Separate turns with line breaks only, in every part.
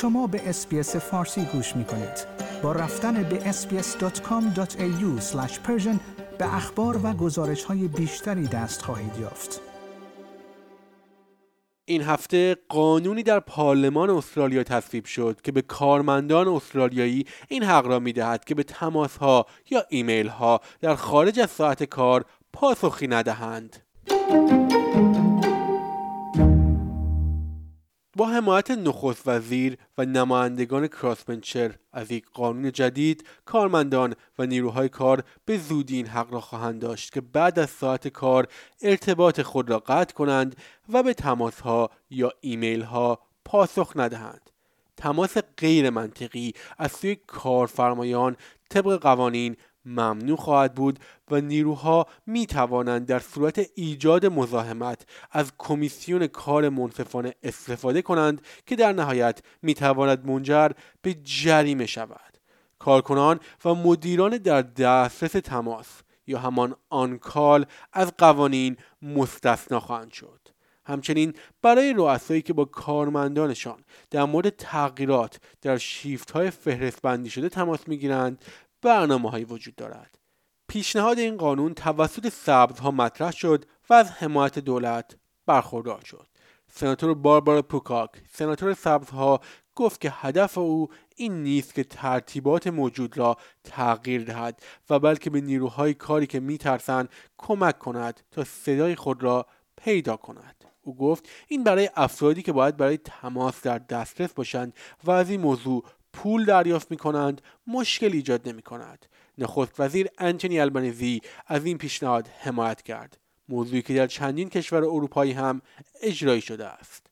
شما به SBS فارسی گوش می کنید. با رفتن به sbs.com.au به اخبار و گزارش های بیشتری دست خواهید یافت.
این هفته قانونی در پارلمان استرالیا تصویب شد که به کارمندان استرالیایی این حق را می‌دهد که به تماس ها یا ایمیل ها در خارج از ساعت کار پاسخی ندهند. با حمایت نخست وزیر و نمایندگان کراسمنچر از یک قانون جدید کارمندان و نیروهای کار به زودی این حق را خواهند داشت که بعد از ساعت کار ارتباط خود را قطع کنند و به تماس ها یا ایمیل ها پاسخ ندهند. تماس غیر منطقی از سوی کارفرمایان طبق قوانین ممنوع خواهد بود و نیروها می توانند در صورت ایجاد مزاحمت از کمیسیون کار منصفانه استفاده کنند که در نهایت می تواند منجر به جریمه شود. کارکنان و مدیران در دسترس تماس یا همان آنکال از قوانین مستثنا خواهند شد. همچنین برای رؤسایی که با کارمندانشان در مورد تغییرات در شیفت های فهرست بندی شده تماس می‌گیرند برنامه هایی وجود دارد. پیشنهاد این قانون توسط سبزها مطرح شد و از حمایت دولت برخوردار شد. سناتور باربارا پوکاک سناتور سبزها گفت که هدف او این نیست که ترتیبات موجود را تغییر دهد و بلکه به نیروهای کاری که میترسند کمک کند تا صدای خود را پیدا کند. او گفت این برای افرادی که باید برای تماس در دسترس باشند و از این موضوع پول دریافت می کنند مشکل ایجاد نمی کند. نخست وزیر انتونی البنیزی از این پیشنهاد حمایت کرد. موضوعی که در چندین کشور اروپایی هم اجرایی شده است.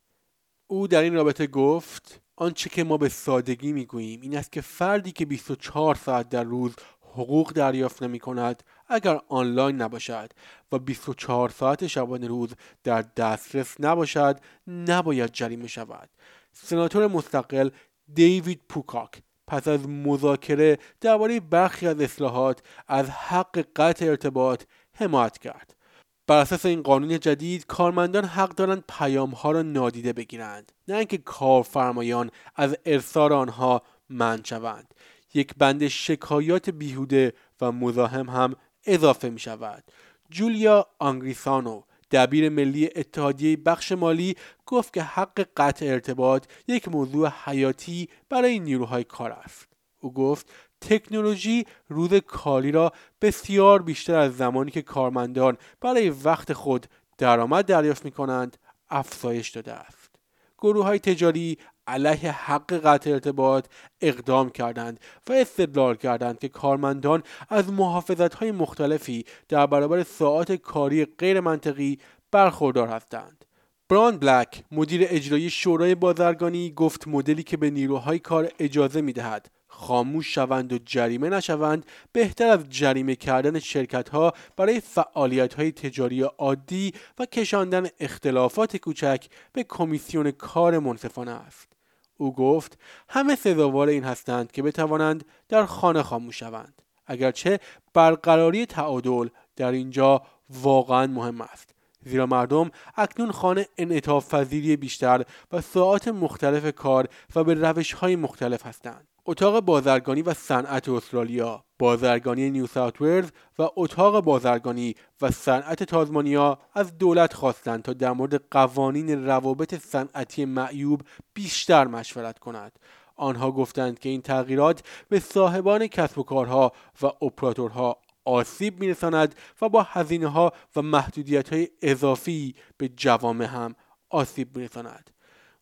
او در این رابطه گفت آنچه که ما به سادگی می گوییم این است که فردی که 24 ساعت در روز حقوق دریافت نمی کند اگر آنلاین نباشد و 24 ساعت شبانه روز در دسترس نباشد نباید جریمه شود سناتور مستقل دیوید پوکاک. پس از مذاکره درباره برخی از اصلاحات از حق قطع ارتباط حمایت کرد. بر اساس این قانون جدید کارمندان حق دارند پیام ها را نادیده بگیرند نه اینکه کارفرمایان از ارسال آنها منع شوند. یک بند شکایات بیهوده و مزاحم هم اضافه می شود جولیا آنگریسانو دبیر ملی اتحادیه بخش مالی گفت که حق قطع ارتباط یک موضوع حیاتی برای نیروهای کار است او گفت تکنولوژی روز کاری را بسیار بیشتر از زمانی که کارمندان برای وقت خود درآمد دریافت می کنند افزایش داده است. گروه های تجاری علیه حق قطع ارتباط اقدام کردند و استدلال کردند که کارمندان از محافظت های مختلفی در برابر ساعات کاری غیر منطقی برخوردار هستند. بران بلک مدیر اجرایی شورای بازرگانی گفت مدلی که به نیروهای کار اجازه می دهد خاموش شوند و جریمه نشوند بهتر از جریمه کردن شرکت ها برای فعالیت های تجاری عادی و کشاندن اختلافات کوچک به کمیسیون کار منصفانه است. او گفت همه سزاوار این هستند که بتوانند در خانه خاموش شوند. اگرچه برقراری تعادل در اینجا واقعا مهم است. زیرا مردم اکنون خانه انعطاف پذیری بیشتر و ساعات مختلف کار و به روش های مختلف هستند. اتاق بازرگانی و صنعت استرالیا بازرگانی نیو ساوت ولز و اتاق بازرگانی و صنعت تازمانیا از دولت خواستند تا در مورد قوانین روابط صنعتی معیوب بیشتر مشورت کند آنها گفتند که این تغییرات به صاحبان کسب و کارها و اپراتورها آسیب میرساند و با هزینه ها و محدودیت های اضافی به جوامع هم آسیب میرساند.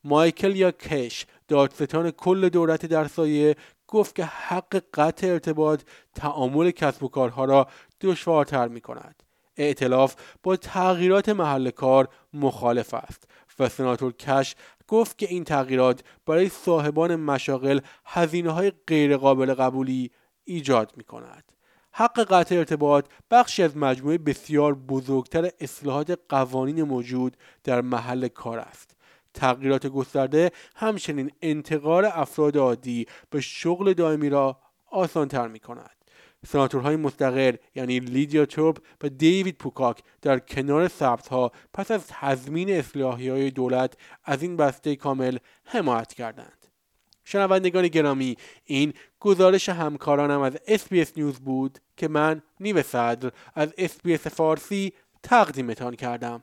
مایکل یا کش دادستان کل دولت در سایه گفت که حق قطع ارتباط تعامل کسب و کارها را دشوارتر می کند. اعتلاف با تغییرات محل کار مخالف است و سناتور کش گفت که این تغییرات برای صاحبان مشاغل هزینه های غیرقابل قبولی ایجاد می کند. حق قطع ارتباط بخشی از مجموعه بسیار بزرگتر اصلاحات قوانین موجود در محل کار است. تغییرات گسترده همچنین انتقال افراد عادی به شغل دائمی را آسانتر می کند. سناتورهای مستقل یعنی لیدیا تورپ و دیوید پوکاک در کنار ها پس از تضمین اصلاحیه های دولت از این بسته کامل حمایت کردند. شنوندگان گرامی این گزارش همکارانم از SBS News بود که من نیو صدر از SBS فارسی تقدیمتان کردم